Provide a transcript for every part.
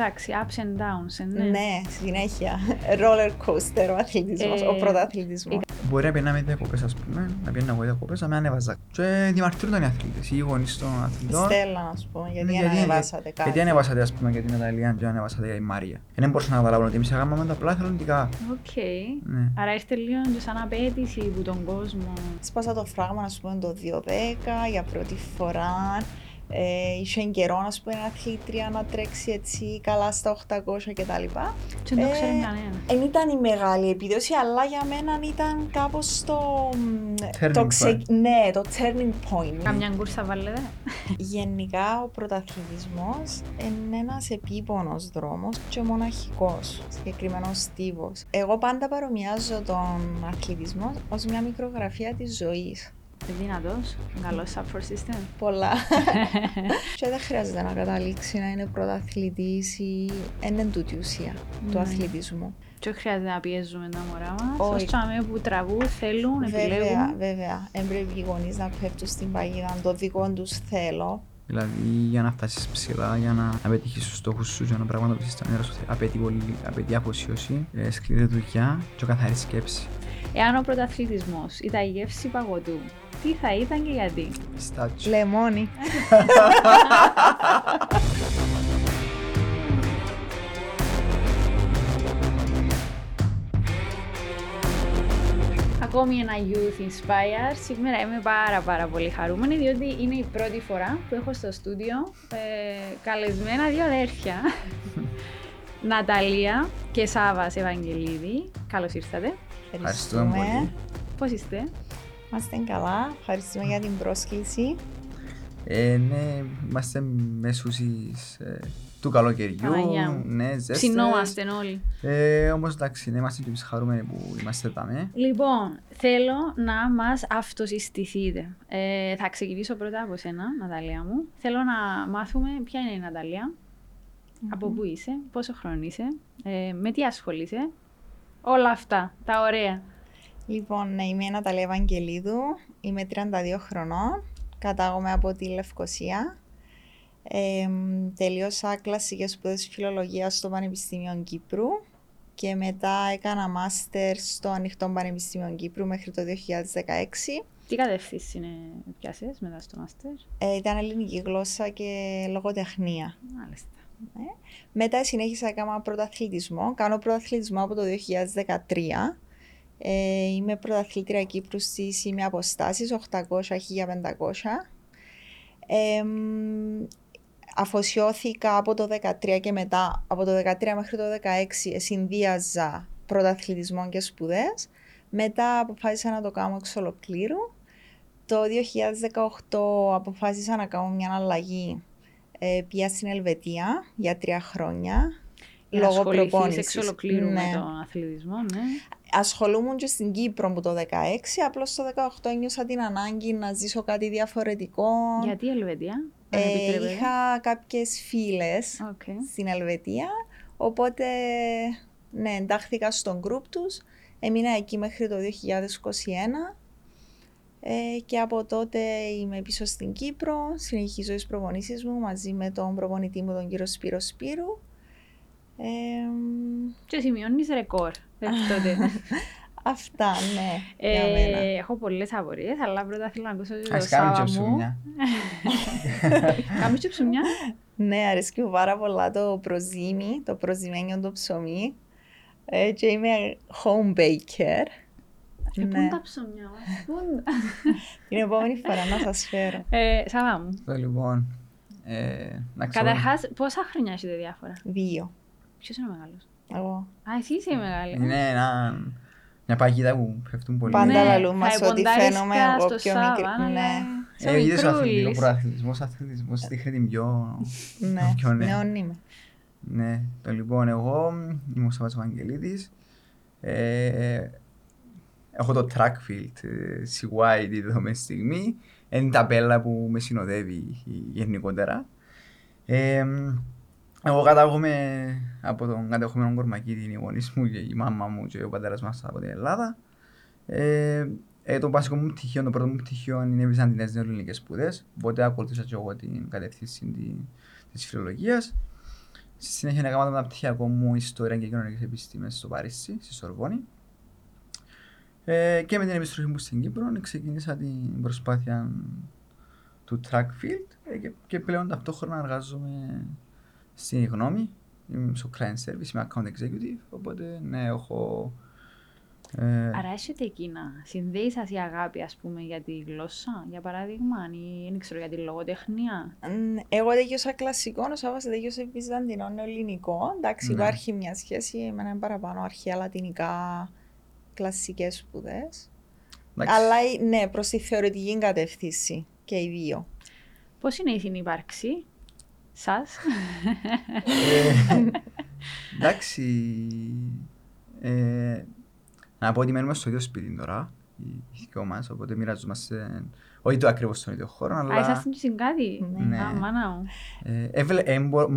εντάξει, ups and downs, ε, ναι. Ναι, συνέχεια. Roller coaster ο αθλητισμός, Ε, ο πρωταθλητισμός. Μπορεί να πιέναμε διακοπές ας πούμε, να πηαίνω εγώ διακοπές, να με ανέβαζα. Και διαμαρτύρονταν οι αθλητές, οι γονείς των αθλητών. Στέλλα, να σου πω, γιατί Ναι, ανεβάσατε κάτι. Γιατί ανεβάσατε ας πούμε για την Ιταλία και ανεβάσατε για τη Μάρια. Δεν μπορούσα να καταλάβω ότι εμείς έκαναμε τα απλά εθελοντικά. Οκ. Ναι. Άρα ήρθε λίγο και σαν απαίτηση που τον κόσμο. Έσπασα το φράγμα, να πούμε, το 2-10 για πρώτη φορά. Ε, είχε καιρό, να πούμε, ένα αθλήτρια να τρέξει έτσι καλά στα 800 κτλ. Και δεν το Ε, ξέρει κανένας. Δεν ήταν η μεγάλη επίδοση, αλλά για μένα ήταν κάπως το... Turning το point. Ναι, το turning point. Καμιά κούρσα βάλετε. Γενικά ο πρωταθλητισμός είναι ένας επίπονος δρόμος και μοναχικός, συγκεκριμένος στίβος. Εγώ πάντα παρομοιάζω τον αθλητισμό ως μια μικρογραφία της ζωής. Δυνατός, καλός support system. Πολλά. και δεν χρειάζεται να καταλήξει να είναι πρωταθλητής ή είναι τούτη η ουσία του Ναι. αθλητισμού. Και όχι χρειάζεται να πιέζουμε τα μωρά μας. Όχι. Ως τσάμε που τραβούν, θέλουν, Βέβαια, επιλέγουν. βέβαια. Δεν πρέπει οι γονείς να πέφτουν στην παγίδα το δικό τους θέλω. Δηλαδή για να φτάσεις ψηλά, για να, να πετύχεις τους στόχους σου και να πραγματοποιήσεις τα μέρα σου, απαιτεί, πολύ, απαιτεί αφοσίωση, ε, σκληρή δουλειά και καθαρής σκέψης. Εάν ο πρωταθλητισμός ήταν η γεύση παγωτού, τι θα ήταν και γιατί. Πιστάτσιο. Λεμόνι. Ακόμη ένα Youth Inspire. Σήμερα είμαι πάρα πάρα πολύ χαρούμενη διότι είναι η πρώτη φορά που έχω στο στούντιο ε, καλεσμένα δύο αδέρφια. Ναταλία και Σάβας Ευαγγελίδη. Καλώς ήρθατε. Ευχαριστούμε πολύ. Πώς είστε; Είμαστε καλά. Ευχαριστούμε για την πρόσκληση. Ε, ναι, είμαστε μεσούσεις ε, του καλοκαιριού, Παναγιά μου. ναι, ζέστες. Ψινόμαστε όλοι. Ε, όμως εντάξει, ναι, είμαστε και εμείς χαρούμενοι που είμαστε εδώ. Ναι. Λοιπόν, θέλω να μας αυτοσυστηθείτε. Ε, θα ξεκινήσω πρώτα από σένα, Ναταλία μου. Θέλω να μάθουμε ποια είναι η ναταλια από πού είσαι, πόσο χρόνο είσαι, ε, με τι ασχολείσαι. Όλα αυτά, τα ωραία. Λοιπόν, ναι, είμαι η Ναταλία Ευαγγελίδου. Είμαι 32 χρονών. Κατάγομαι από τη Λευκοσία. Ε, μ, τελείωσα κλασικές σπουδές φιλολογίας στο Πανεπιστήμιο Κύπρου και μετά έκανα μάστερ στο Ανοιχτό Πανεπιστήμιο Κύπρου μέχρι το 2016. Τι κατεύθυνση είναι πιάσες μετά στο μάστερ; Ε, ήταν ελληνική γλώσσα και λογοτεχνία. Μάλιστα. Μετά συνέχισα να κάνω πρωταθλητισμό. Κάνω πρωταθλητισμό από το 2013. Ε, είμαι πρωταθλήτρια Κύπρου στις ημιαποστάσεις 800-1500. Ε, μ, αφοσιώθηκα από το 2013 και μετά, από το 2013 μέχρι το 2016 συνδύαζα πρωταθλητισμό και σπουδές. Μετά αποφάσισα να το κάνω εξ ολοκλήρου. Το 2018 αποφάσισα να κάνω μια αλλαγή ε, πήγα στην Ελβετία για τρία χρόνια. Για να Λόγω ασχοληθείς προπόνησης. εξ ολοκλήρου Ναι. με τον αθλητισμό, ναι. Ασχολούμουν και στην Κύπρο που το 16, απλώς το 18 ένιωσα την ανάγκη να ζήσω κάτι διαφορετικό. Γιατί η Ελβετία, αν Ε, επιτρέπετε. είχα κάποιες φίλες Οκ. στην Ελβετία, οπότε ναι, εντάχθηκα στον group τους. Έμεινα εκεί μέχρι το 2021 ε, και από τότε είμαι πίσω στην Κύπρο, συνεχίζω τις προπονήσεις μου μαζί με τον προπονητή μου τον κύριο Σπύρο Σπύρου. Ε, μ, Και σημειώνεις ρεκόρ. μέχρι τότε. αυτά, ναι, για Ε, μένα. έχω πολλές απορίες, αλλά πρώτα θέλω να ακούσω το Ας κάνουμε και Σάβα μου. ψουμιά. Κάμε και ψουμιά. Ναι, αρέσκει μου πάρα πολλά το προζύμι, το προζυμένιο το ψωμί. Ε, και είμαι home baker. Ε, Πού Ναι. είναι τα ψωμιά μας, πού είναι τα- Την επόμενη φορά να σας φέρω. Ε, Σάβα μου, Το λοιπόν, ε, να ξέρω. καταρχάς πόσα χρόνια έχετε διάφορα; Δύο. Ποιος είναι ο μεγάλος; Εγώ. Α, εσύ είσαι η μεγάλη. Είναι ένα, μια παγίδα που πέφτουν πολύ. Πάντα Ναι, λαλούν μας θα ότι εποντάρισκα φαίνομαι εγώ στο πιο Σάβα, μικρή. αλλά Ναι, είσαι Ε, είδες ο αθλητικός μικρούλης. προαθλητισμός, αθλητισμός δείχνει την πιο... ναι, πιο νέα. νεόν είμαι. Ναι, το λοιπόν, εγώ είμαι ο Σάββας Βαγγελίδης. Ε, έχω το track field ε, CY τη δεδομένη στιγμή. Είναι η ταπέλα που με συνοδεύει γενικότερα. Ε, εγώ κατάγομαι από τον κατεχόμενο κορμακίτη, οι γονείς μου και η μάμα μου και ο πατέρας μας από την Ελλάδα. Ε, ε, το βασικό μου πτυχίο, το πρώτο μου πτυχίο είναι οι Βυζαντινές Νεοελληνικές σπουδές, οπότε ακολουθούσα και εγώ την κατεύθυνση τη- της φιλολογίας. Στη συνέχεια έκανα το μεταπτυχιακό μου ιστορία και κοινωνικές επιστήμες στο Παρίσι, στη Σορβόνη. Ε, και με την επιστροφή μου στην Κύπρο ξεκίνησα την προσπάθεια του track field ε, και, και πλέον ταυτόχρονα εργάζομαι στην γνώμη. Είμαι στο client service, είμαι account executive, οπότε ναι, έχω... Ε, Άρα έχετε εκείνα, συνδέει σας η αγάπη ας πούμε για τη γλώσσα, για παράδειγμα, ή δεν ξέρω για τη λογοτεχνία; Εγώ δέχιωσα κλασικό, ο Σάββας δέχιωσε βυζαντινό ελληνικό. Εντάξει, ναι. υπάρχει μια σχέση με έναν παραπάνω αρχαία λατινικά κλασικές σπουδές. Αλλά ναι, προς τη θεωρητική κατεύθυνση και οι δύο. Πώς είναι η συνύπαρξη; Σας; Ε, εντάξει, ε, να πω ότι μένουμε στο ίδιο σπίτι τώρα, οι δυο μας, οπότε μοιραζόμαστε όχι το ακριβώς στον ίδιο χώρο, αλλά... Α, είσαστε συγκάτι. Ναι. Α, μάνα μου.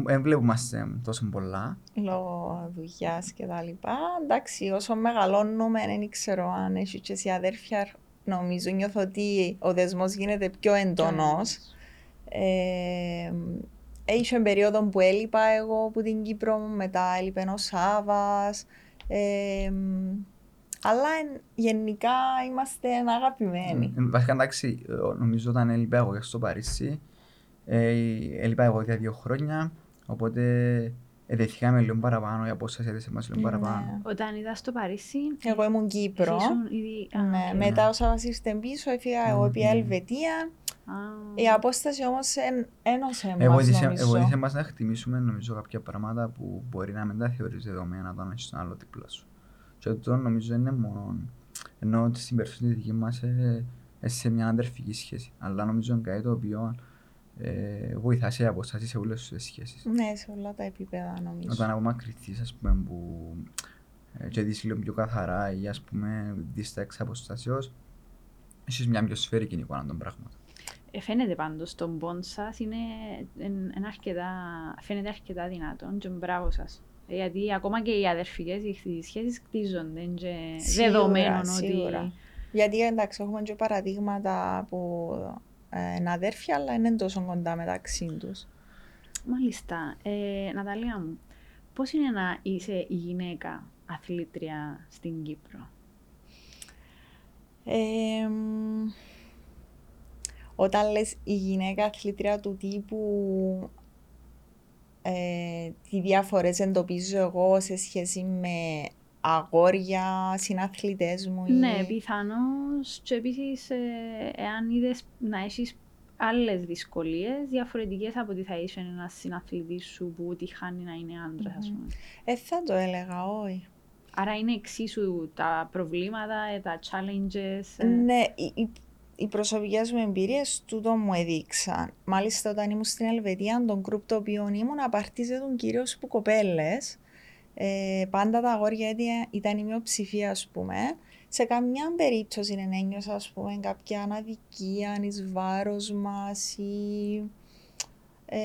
Ε, βλέπομαστε τόσο πολλά. Λόγω δουλειάς και τα λοιπά. Εντάξει, όσο μεγαλώνουμε, δεν ξέρω αν έχει και εσύ αδέρφια, νομίζω, νιώθω ότι ο δεσμός γίνεται πιο εντονός. Ε, Είχε περίοδο που έλειπα εγώ από την Κύπρο, μετά έλειπε ο Σάβας. Ε, αλλά γενικά είμαστε αγαπημένοι. Mm. Βασικά εντάξει, νομίζω όταν έλειπα εγώ στο Παρίσι, ε, έλειπα εγώ για δύο χρόνια, οπότε εδεθήκαμε λίγο παραπάνω, η απόσταση έδεσε μας λίγο ναι. παραπάνω. Όταν είδα στο Παρίσι... Εγώ ήμουν Κύπρος. Ήδη... Ναι, μετά όσα μας ήρθε πίσω, έφυγα εγώ επί Ελβετία. Η απόσταση όμως ένωσε μας. Βοήθησε μας να χτιμήσουμε νομίζω κάποια πράγματα που μπορεί να μην τα θεωρείς δεδομένα όταν έχεις τον άλλο δίπλα σου. Και αυτό νομίζω είναι μόνο. Ενώ στην περσόνη δικής μας ε, ε, σε μια αδερφική σχέση. Αλλά νομίζω είναι κάτι το οποίο ε, βοηθά σε αποστάσει σε όλες τις σχέσεις. Ναι, σε όλα τα επίπεδα νομίζω. Όταν απομακρυνθεί, ας πούμε, που ε, και δεις λίγο πιο καθαρά ή ας πούμε δεις τα εξ αποστασιώς, έχεις μια πιο σφαιρική εικόνα των πράγματων. Ε, φαίνεται πάντως το μπον σας είναι, είναι αρκετά, φαίνεται αρκετά δυνατόν και μπράβο σας. Γιατί ακόμα και οι αδερφικές οι σχέσεις κτίζονται και δεδομένων ότι... Γιατί εντάξει έχουμε και παραδείγματα που ε, είναι αδέρφια αλλά είναι τόσο κοντά μεταξύ τους. Μάλιστα. Ε, Ναταλία μου, πώς είναι να είσαι η γυναίκα αθλήτρια στην Κύπρο; Ε, όταν λες η γυναίκα αθλήτρια του τύπου ε, τι διάφορες εντοπίζω εγώ σε σχέση με αγόρια, συναθλητές μου. Ή... Ναι, πιθανώς. Και επίσης, ε, εάν είδες να έχεις άλλες δυσκολίες, διαφορετικές από ότι θα είσαι ένας συναθλητής σου που τη χάνει να είναι άντρας, ας πούμε. Ε, θα το έλεγα, όχι. Άρα είναι εξίσου τα προβλήματα, ε, τα challenges. Ε. Ναι, οι προσωπικέ μου εμπειρίε τούτο μου έδειξαν. Μάλιστα, όταν ήμουν στην Ελβετία, τον γκρουπ το οποίο ήμουν απαρτίζεται κυρίω από κοπέλες. Ε, πάντα τα αγόρια ήταν η μειοψηφία, ας πούμε. Σε καμιά περίπτωση δεν ένιωσα, ας πούμε, κάποια αναδικία εις βάρος μας ή... Ε,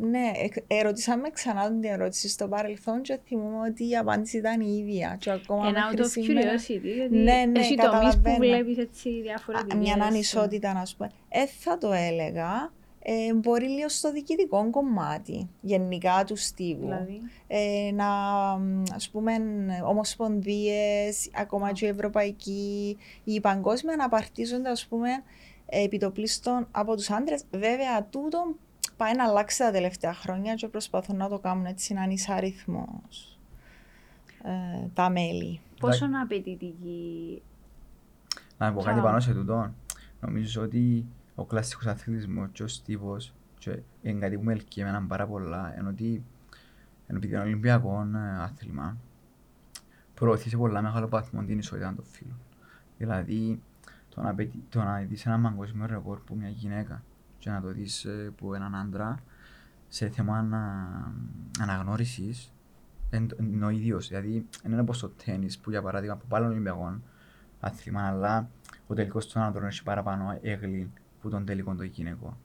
ναι, ερωτήσαμε ξανά την ερώτηση στο παρελθόν και θυμούμαι ότι η απάντηση ήταν η ίδια. Και ακόμα Ένα out of curiosity, γιατί ναι, ναι, εσύ τομείς που βλέπεις έτσι διαφορετικές. Μια ανισότητα, να πούμε. Ε, θα το έλεγα. Ε, μπορεί λίγο στο διοικητικό κομμάτι, γενικά τους στίβου. Δηλαδή. Ε, να, ας πούμε, ομοσπονδίες, ακόμα και η ευρωπαϊκή, η παγκόσμια να απαρτίζονται, ας πούμε, επιτοπλίστων από τους άντρες. Βέβαια, τούτο πάει να αλλάξει τα τελευταία χρόνια και προσπαθούν να το κάνουν έτσι να είναι αριθμός ε, τα μέλη. Πόσο να απαιτητική... Να πω κάτι πάνω σε τούτο. Νομίζω ότι ο κλασσικός αθλητισμός και ο στίβος και είναι κάτι που με ελκύει εμένα πάρα πολλά ενώ ότι επειδή είναι Ολυμπιακό ε, άθλημα προωθεί σε πολλά μεγάλο βαθμό την ισότητα των φίλων. Δηλαδή το να, το να δεις ένα παγκόσμιο ρεκόρ που μια γυναίκα και να το δεις ε, που έναν άντρα σε θέμα ανα, αναγνώρισης είναι ο ίδιος. Δηλαδή, δεν είναι όπως το τέννις που για παράδειγμα από πάλι Ολυμπιακών άθλημα, αλλά ο τελικός των άντρων έχει παραπάνω έγκλη που τον τελικό των γυναικών.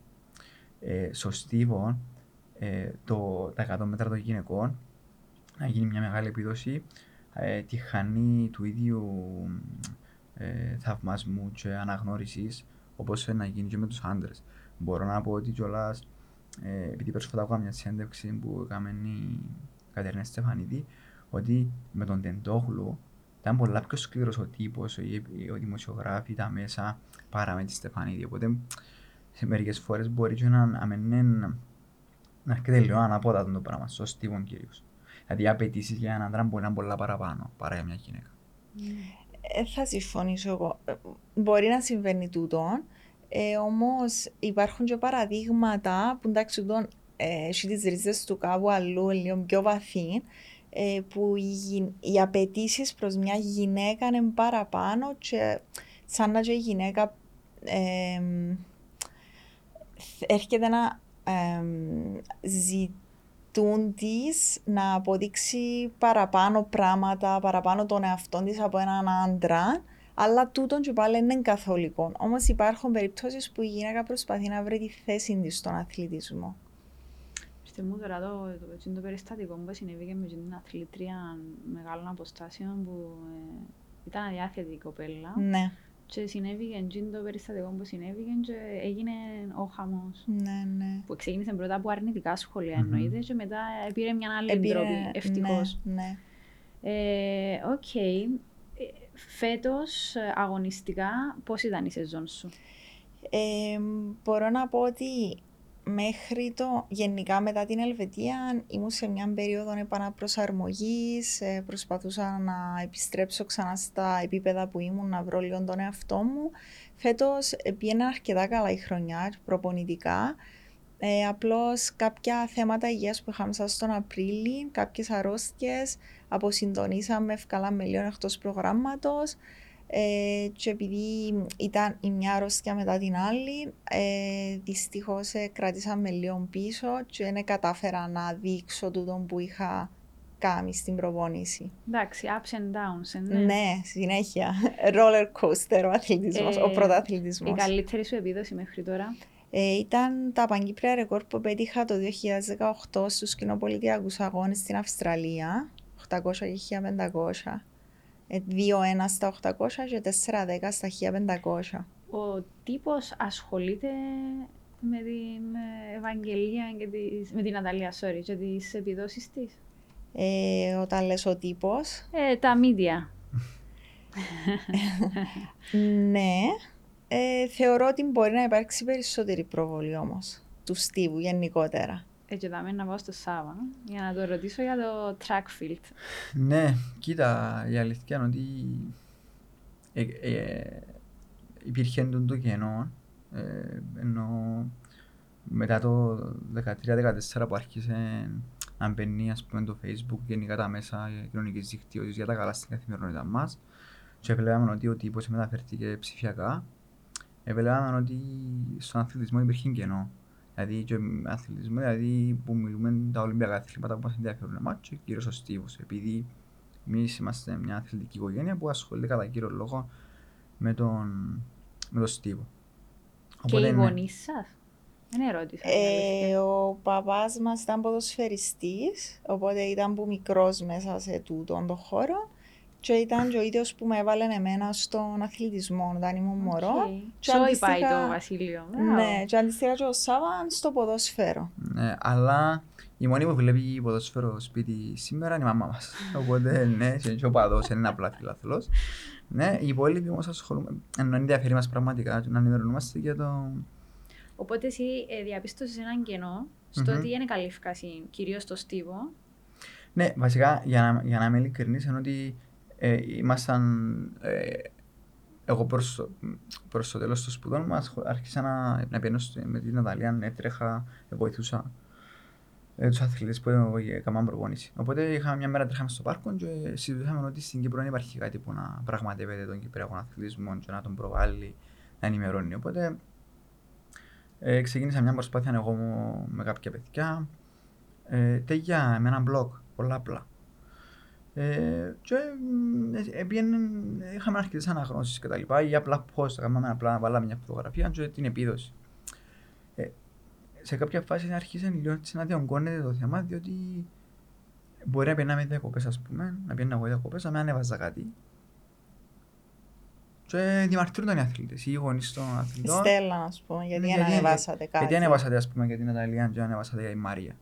Ε, στο Στίβο, ε, το, τα 100 μέτρα των γυναικών να γίνει μια μεγάλη επίδοση ε, τη χάνει του ίδιου ε, θαυμασμού και αναγνώρισης όπως να γίνει και με τους άντρες μπορώ να πω ότι κιόλας ε, επειδή πρόσφατα ακούγα μια συνέντευξη που έκαμε η Κατερίνα Στεφανίδη, ότι με τον Τεντόχλου ήταν πολλά πιο σκληρός ο τύπος, ο δημοσιογράφοι, τα μέσα, παρά με τη Στεφανίδη. Οπότε σε μερικές φορές μπορεί και να, να, να έρχεται λίγο ανάποδα το πράγμα, στο Στίβον κυρίως. Δηλαδή οι απαιτήσεις για έναν άντρα μπορεί να είναι πολλά παραπάνω παρά για μια γυναίκα. Ε, θα συμφωνήσω εγώ. Ε, μπορεί να συμβαίνει τούτο, ε, όμως υπάρχουν και παραδείγματα που εντάξει τούτο ε, έχει τις ρίζες του κάπου αλλού, λίγο πιο βαθύ, ε, που οι, οι απαιτήσεις προς μια γυναίκα είναι παραπάνω και σαν να και η γυναίκα ε, έρχεται να ε, ζητούν της να αποδείξει παραπάνω πράγματα, παραπάνω τον εαυτό της από έναν άντρα, αλλά τούτον και πάλι είναι καθολικό. Όμως υπάρχουν περιπτώσεις που η γυναίκα προσπαθεί να βρει τη θέση της στον αθλητισμό. Στην μου τώρα το, το, το, περιστατικό που συνέβη και με την αθλήτρια μεγάλων αποστάσεων που ε, ήταν αδιάθετη η κοπέλα. Ναι. Και συνέβη και το περιστατικό που συνέβη και έγινε ο χαμός. Ναι, ναι. Που ξεκίνησε πρώτα από αρνητικά σχόλια mm-hmm. εννοείται και μετά πήρε μια άλλη Επήρε, τρόπη, ευτυχώς. Ναι, ναι. Ε, okay. Φέτος αγωνιστικά πώς ήταν η σεζόν σου; Ε, μπορώ να πω ότι μέχρι το γενικά μετά την Ελβετία ήμουν σε μια περίοδο επαναπροσαρμογής, ε, προσπαθούσα να επιστρέψω ξανά στα επίπεδα που ήμουν, να βρω λίγο τον εαυτό μου. Φέτος πήγαινα αρκετά καλά η χρονιά, προπονητικά. Ε, απλώς κάποια θέματα υγείας που είχαμε σαν στον Απρίλη, κάποιες αρρώστιες, αποσυντονίσαμε, ευκαλάμε λίγο εκτός προγράμματος ε, και επειδή ήταν η μια αρρώστια μετά την άλλη, ε, δυστυχώς ε, κρατήσαμε λίγο πίσω και δεν κατάφερα να δείξω τούτο που είχα κάνει στην προπόνηση. Εντάξει, ups and downs, ναι. Ναι, συνέχεια. Roller coaster ο αθλητισμός, ο ε, πρωταθλητισμός. Η καλύτερη σου επίδοση μέχρι τώρα; Ε, ήταν τα παγκύπρια ρεκόρ που πέτυχα το 2018 στους κοινοπολιτιακούς αγώνες στην Αυστραλία, 800 και 1500. 2-1 στα 800 και 4-10 στα 1500. Ο τύπος ασχολείται με την Ευαγγελία και τις, με την Αταλία, sorry, και τις επιδόσεις της; Ε, όταν λες ο τύπος... Ε, τα μίδια. ναι. Ε, θεωρώ ότι μπορεί να υπάρξει περισσότερη προβολή όμως του Στίβου γενικότερα. Έτσι θα να πάω στο Σάβα για να το ρωτήσω για το track field. Ναι, κοίτα, η αλήθεια είναι ότι ε, ε, υπήρχε το κενό ε, ενώ μετά το 2013-2014 που άρχισε να μπαίνει ας πούμε, το facebook γενικά τα μέσα κοινωνικής δικτύωσης για τα καλά στην καθημερινότητα μας και βλέπαμε ότι ο τύπος μεταφερθήκε ψηφιακά βλέπαμε ότι στον αθλητισμό υπήρχε κενό Δηλαδή και αθλητισμό, δηλαδή που μιλούμε τα Ολυμπιακά αθλήματα που μας ενδιαφέρουν εμάς και κυρίως ο Στίβος. Επειδή εμείς είμαστε μια αθλητική οικογένεια που ασχολείται κατά κύριο λόγο με τον, με τον Στίβο. Και οι ναι. γονείς σας; Δεν ερώτησα. Ε, ο παπάς μας ήταν ποδοσφαιριστής, οπότε ήταν που μικρός μέσα σε τούτον τον χώρο και ήταν και ο ίδιος που με έβαλε εμένα στον αθλητισμό όταν ήμουν μωρό. Okay. πάει το Βασίλειο. Ναι, και αντίστοιχα και ο Σάβαν στο ποδόσφαιρο. Ναι, αλλά η μόνη που βλέπει ποδόσφαιρο σπίτι σήμερα είναι η μαμά μας. Οπότε ναι, και ο παδός είναι απλά φιλάθλος. Ναι, οι υπόλοιποι όμως ασχολούμε, ενώ ενδιαφέρει μας πραγματικά να ενημερωνόμαστε για το... Οπότε εσύ ε, διαπίστωσες έναν κενό στο mm-hmm. ότι είναι καλή φκάση, κυρίως στο στίβο. Ναι, βασικά για να, για να είμαι ειλικρινής είναι ότι ε, ήμασταν, ε, εγώ προς, προς το τέλος των σπουδών μας άρχισα να, να πιένω με την Ναταλία, έτρεχα, βοηθούσα ε, τους αθλητές που έκαναν προπόνηση. Οπότε είχα μια μέρα τρέχαμε στο πάρκο και συζητούσαμε ότι στην Κύπρο δεν υπάρχει κάτι που να πραγματεύεται τον Κυπριακό αθλητισμό και να τον προβάλλει, να ενημερώνει. Οπότε ε, ξεκίνησα μια προσπάθεια εγώ με κάποια παιδιά. Ε, τέγια με ένα blog, πολλά απλά. Ε, και ε, είχαμε αρκετές αναγνώσεις και τα λοιπά ή απλά πώς, κάναμε απλά βάλαμε μια φωτογραφία και την επίδοση. Ε, σε κάποια φάση άρχισε λίγο να διονγκώνεται το θέμα διότι μπορεί να πηαίναμε διακοπές ας πούμε, να πηαίνω εγώ διακοπές, να με ανέβαζα κάτι Και διαμαρτύρονταν οι αθλητές, οι γονείς των Η αθλητών. Στέλλα, ας πούμε, γιατί Ναι, δεν ανεβάσατε κάτι. Γιατί ανεβάσατε ας πούμε για τη Ναταλία και ανεβάσατε για η Μάρια.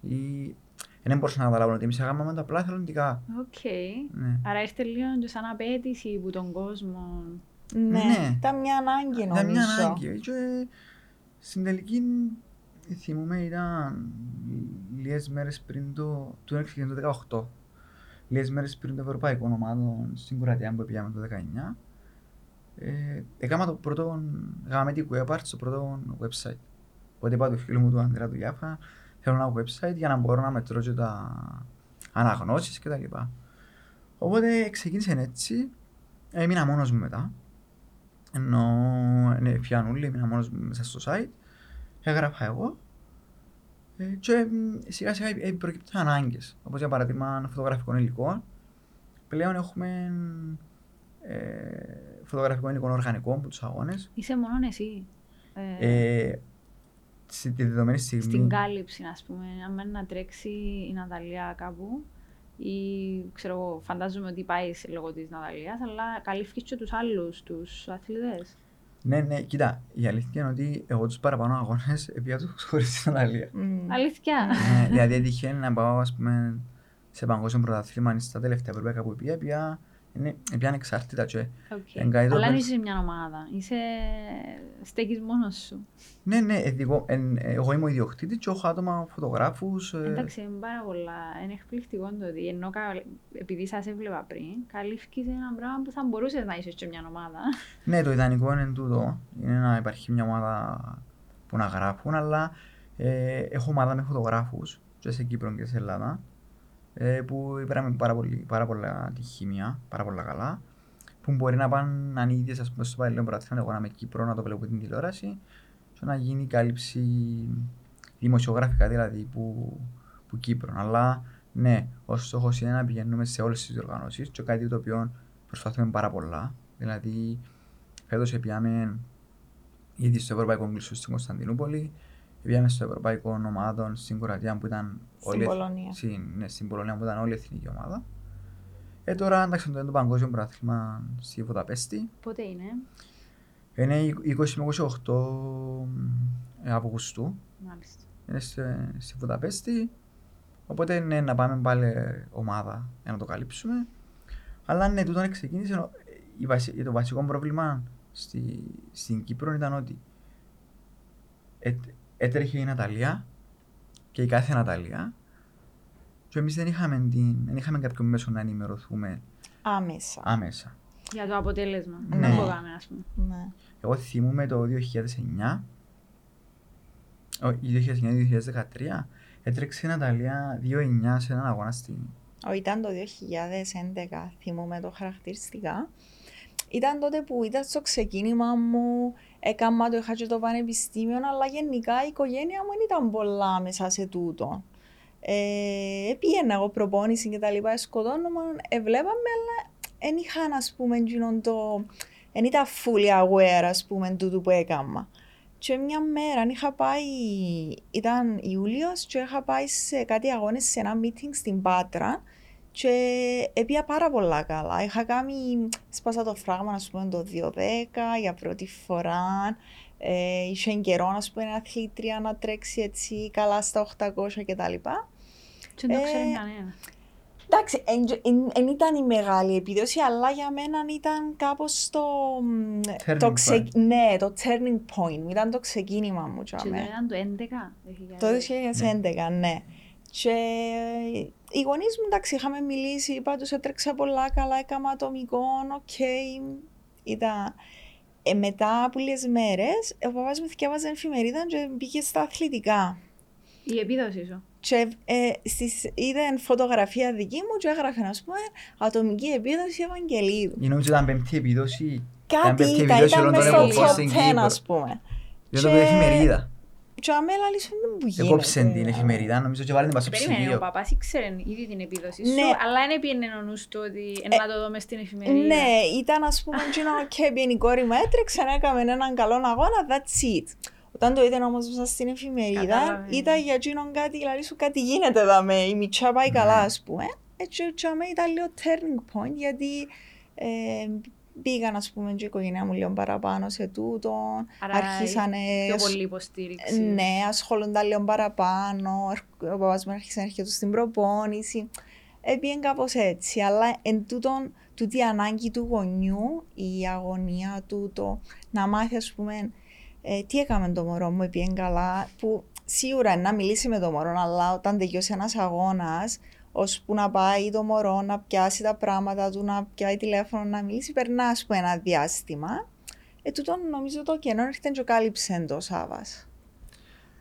Ή... Δεν μπορούσα να καταλάβω ότι εμείς έκαναμε τα απλά εθελοντικά. Οκ. Ναι. Άρα ήρθε λίγο και σαν απαίτηση που τον κόσμο. Ναι, Ναι. ήταν μια ανάγκη Ήταν μια νομίζω. ανάγκη. Και στην τελική θυμούμαι ήταν λίγες μέρες πριν το... του έξυγε το 18. Λίγες μέρες πριν το Ευρωπαϊκό Ομάδο στην Κουρατιά που πήγαμε το 19. Ε, έκανα το πρώτο, έκαμε την Κουέπαρτ στο πρώτο website. Οπότε είπα του φίλου μου του Ανδρέα του Γιάφα, θέλω ένα website για να μπορώ να μετρώ και τα αναγνώσεις και τα λοιπά. Οπότε ξεκίνησε έτσι, έμεινα μόνος μου μετά. Ενώ ναι, πιάνουν έμεινα μόνος μου μέσα στο site. Έγραφα εγώ. Ε, και μ, σιγά σιγά ε, προκύπτουν ανάγκες. Όπως για παράδειγμα φωτογραφικό υλικό. Πλέον έχουμε ε, φωτογραφικό υλικό οργανικό από τους αγώνες. Είσαι μόνος εσύ; Ε, Ε, στη τη δεδομένη στιγμή. στην κάλυψη, ας πούμε, αν μένει να τρέξει η Ναταλία κάπου ή ξέρω εγώ, φαντάζομαι ότι πάει σε λόγω της Ναταλίας, αλλά καλύφθηκε και τους άλλους τους αθλητές. Ναι, ναι, κοίτα, η αλήθεια είναι ότι εγώ τους παραπάνω αγώνες έπια τους χωρίς την Ιταλία. Μμ. Αλήθεια. Ναι, δηλαδή έτυχε να πάω ας πούμε σε παγκόσμιο πρωταθλήμα στα τελευταία ευρωπαϊκά που πήγα, πήγα είναι πια ανεξάρτητα και Οκ. Εν κάτι το Αλλά δεν πες- είσαι σε μια ομάδα. Είσαι. στέκεις μόνος σου. ναι, ναι, εδικό- εν- εγώ είμαι ο ιδιοκτήτης και έχω άτομα φωτογράφους. ε, Εντάξει, είναι πάρα πολλά. Είναι εκπληκτικό το ότι ενώ κα- επειδή σας έβλεπα πριν, καλύφθηκε ένα πράγμα που θα μπορούσες να είσαι σε μια ομάδα. Ναι, το ιδανικό είναι τούτο. Είναι να υπάρχει μια ομάδα που να γράφουν, αλλά ε, έχω ομάδα με φωτογράφους και σε Κύπρο και σε Ελλάδα ε, που πήραμε πάρα, πολύ, πάρα πολλά τη χημεία, πάρα πολλά καλά που μπορεί να πάνε αν ίδιες ας πούμε στο παρελθόν πρωτάθλημα εγώ να είμαι Κύπρο να το βλέπω την τηλεόραση και να γίνει κάλυψη δημοσιογραφικά δηλαδή που, που Κύπρο. Αλλά ναι, ο στόχος είναι να πηγαίνουμε σε όλες τις διοργανώσεις και κάτι το οποίο προσπαθούμε πάρα πολλά. Δηλαδή φέτος πήγαμε ήδη στο Ευρωπαϊκό Μίλσο στην Κωνσταντινούπολη, πήγαμε στο Ευρωπαϊκό Ομάδων στην Κροατία που ήταν Στην Πολωνία. Στην, ναι, στην Πολωνία που ήταν όλη η εθνική ομάδα. Ε, τώρα εντάξει, το είναι το παγκόσμιο πρωτάθλημα στη Βουδαπέστη. Πότε είναι, Είναι 20 με 28 Αυγούστου. μάλιστα. Είναι στη, στη Βουδαπέστη. Οπότε ναι, να πάμε πάλι ομάδα για να το καλύψουμε. Αλλά ναι, τούτο ξεκίνησε. ο- η βασι- το βασικό πρόβλημα στη, στην Κύπρο ήταν ότι έ- έτρεχε η Ναταλία και η κάθε Ναταλία και εμείς δεν είχαμε, την, δεν είχαμε κάποιο μέσο να ενημερωθούμε Άμεσα. άμεσα. Για το αποτέλεσμα. Ναι. Να το κάνουμε, ας πούμε. Ναι. Εγώ θυμούμαι το 2009, όχι 2009-2013, έτρεξε η Ναταλία 2-9 σε έναν αγώνα στην... Ο, ήταν το 2011, θυμούμαι το χαρακτηριστικά. Ήταν τότε που ήταν στο ξεκίνημα μου, έκανα το, είχα και το πανεπιστήμιο, αλλά γενικά η οικογένεια μου δεν ήταν πολλά μέσα σε τούτο. Ε, πήγαινα εγώ προπόνηση και τα λοιπά, σκοτώνομαι, ε, βλέπαμε, αλλά δεν είχαν, ας πούμε, εκείνον το... Δεν ήταν fully aware, ας πούμε, τούτου που έκανα. Και μια μέρα είχα πάει, ήταν Ιούλιος και είχα πάει σε κάτι αγώνες σε ένα meeting στην Πάτρα και έπια πάρα πολλά καλά. Είχα κάνει, σπάσα το φράγμα, ας πούμε, το 2-10 για πρώτη φορά. Ε, είχε καιρό, ας πούμε, αθλήτρια να τρέξει έτσι καλά στα 800 κτλ. Και δεν το Ε, ξέρει κανένα. Εντάξει, δεν ήταν η μεγάλη επίδοση, αλλά για μένα ήταν κάπως το, μ, Turning το, ξε- point. ναι, το turning point. Ήταν το ξεκίνημα μου. για Και δεν μένα. ήταν το 11. Το 2011, ναι. Και οι γονείς μου, εντάξει, είχαμε μιλήσει, πάντως έτρεξα πολλά καλά, έκανα ατομικό, οκ. Ήταν... Ε, μετά από λίγες μέρες, ο παπάς μου θκιέβαζε εφημερίδα και πήγε στα αθλητικά. Η επίδοση σου. Και ε, στις, είδε φωτογραφία δική μου και έγραφε, α πούμε, ατομική επίδοση Ευαγγελίδου. Η νόμιζα ήταν πέμπτη επίδοση. Ήταν Κάτι πέμπτη ήταν, επίδοση ήταν όλων μέσα των στο εποχών top στην 10, Κύπρο. ας πούμε. Δεν το Και- πει εφημερίδα. Και αμέλα λύσουν δεν μου γίνεται. Εκόψεν την εφημερίδα, νομίζω και βάλει την πας στο Περίμενε, ο ψυγείο. παπάς ήξερε ήδη την επίδοση σου, Ναι. αλλά δεν πήγαινε ο νους του ότι «Ε, να το δω μες στην εφημερίδα. Ναι, ήταν ας πούμε εκείνο και πήγαινε η κόρη μου έτρεξε, έκαμε έναν καλό αγώνα, that's it. Όταν το είδε όμως μέσα στην εφημερίδα, Κατάλαβε. ήταν για εκείνον κάτι, δηλαδή σου κάτι γίνεται δάμε, η μητσά πάει καλά ας πούμε. Έτσι έτσι αμέ ήταν λίγο turning point γιατί ε, πήγαν ας πούμε και η οικογένεια μου λίγο παραπάνω σε τούτο. Άρα Αρχίσανε... Πιο πολύ υποστήριξη. Ναι, ασχολούνταν λίγο παραπάνω. Ο παπάς μου άρχισε να έρχεται στην προπόνηση. Έπιεν κάπως έτσι. Αλλά εν τούτον, τούτη η ανάγκη του γονιού, η αγωνία του, το να μάθει, ας πούμε, ε, τι έκαμε το μωρό μου, έπιεν καλά. Που σίγουρα είναι να μιλήσει με το μωρό, αλλά όταν τελειώσει ένας αγώνας, ώσπου να πάει το μωρό να πιάσει τα πράγματα του, να πιάσει τηλέφωνο, να μιλήσει, περνά ας πούμε, ένα διάστημα. Ε, τούτο νομίζω το κενό έρχεται και κάλυψε το Σάββας.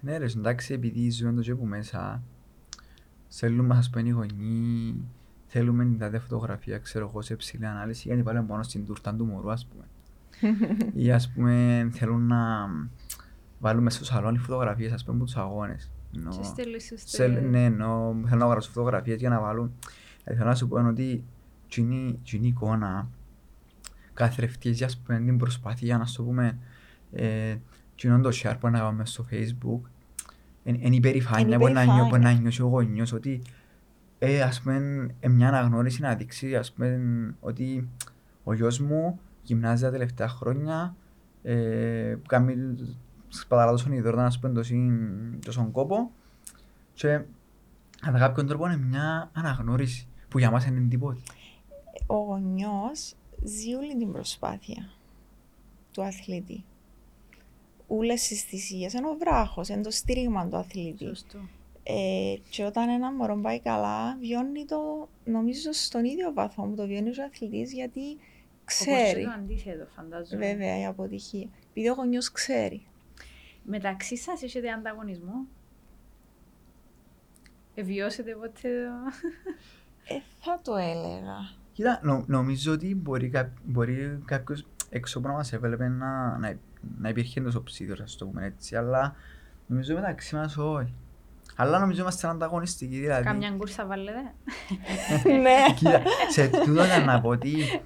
Ναι ρε, εντάξει, επειδή ζούμε το και μέσα, θέλουμε ας πούμε οι γονείς, θέλουμε την τάδε φωτογραφία, ξέρω εγώ, σε ψηλή ανάλυση, γιατί πάλι μόνο στην τούρτα του μωρού, ας πούμε. Ή ας πούμε θέλουν να βάλουμε στο σαλόνι φωτογραφίες, ας πούμε, από τους αγώνες. No. Και στέλνεις σε, ναι, no, θέλω να γράψω φωτογραφίες για να βάλουν. Ε, θέλω να σου πω ότι είναι η εικόνα καθρεφτής για την προσπάθεια να σου πούμε ε, είναι το share που να κάνουμε στο facebook είναι υπερηφάνεια που να νιώσει ο γονιός ότι ε, ας πούμε, ε, μια αναγνώριση να δείξει ας πούμε, ότι ο γιος μου γυμνάζει τα τελευταία χρόνια ε, κάνει σπαταλά τόσο ειδόρτα να σου πούμε τόσο κόπο και κατά κάποιον τρόπο είναι μια αναγνώριση που για μας είναι τίποτα. Ο γονιός ζει όλη την προσπάθεια του αθλητή. Ούλες τι θυσίε είναι ο βράχος, είναι το στήριγμα του αθλητή. Σωστό. Ε, και όταν ένα μωρό πάει καλά, βιώνει το, νομίζω, στον ίδιο βαθμό που το βιώνει ο αθλητής, γιατί ξέρει. Όπω το αντίθετο, φαντάζομαι. Βέβαια, η αποτυχία. Επειδή ο γονιός ξέρει. Μεταξύ σας έχετε ανταγωνισμό; Εβιώσετε ποτέ ε, θα το έλεγα. Κοίτα, νο, νομίζω ότι μπορεί, μπορεί κάποιος έξω που να μας έβλεπε να, να, να υπήρχε εντός ψίδος, ας το πούμε έτσι, αλλά νομίζω μεταξύ μας όχι. Αλλά νομίζω είμαστε ανταγωνιστικοί, δηλαδή. Καμιά κούρσα βάλετε. Ναι. Κοίτα, σε τούτο να πω ότι ε,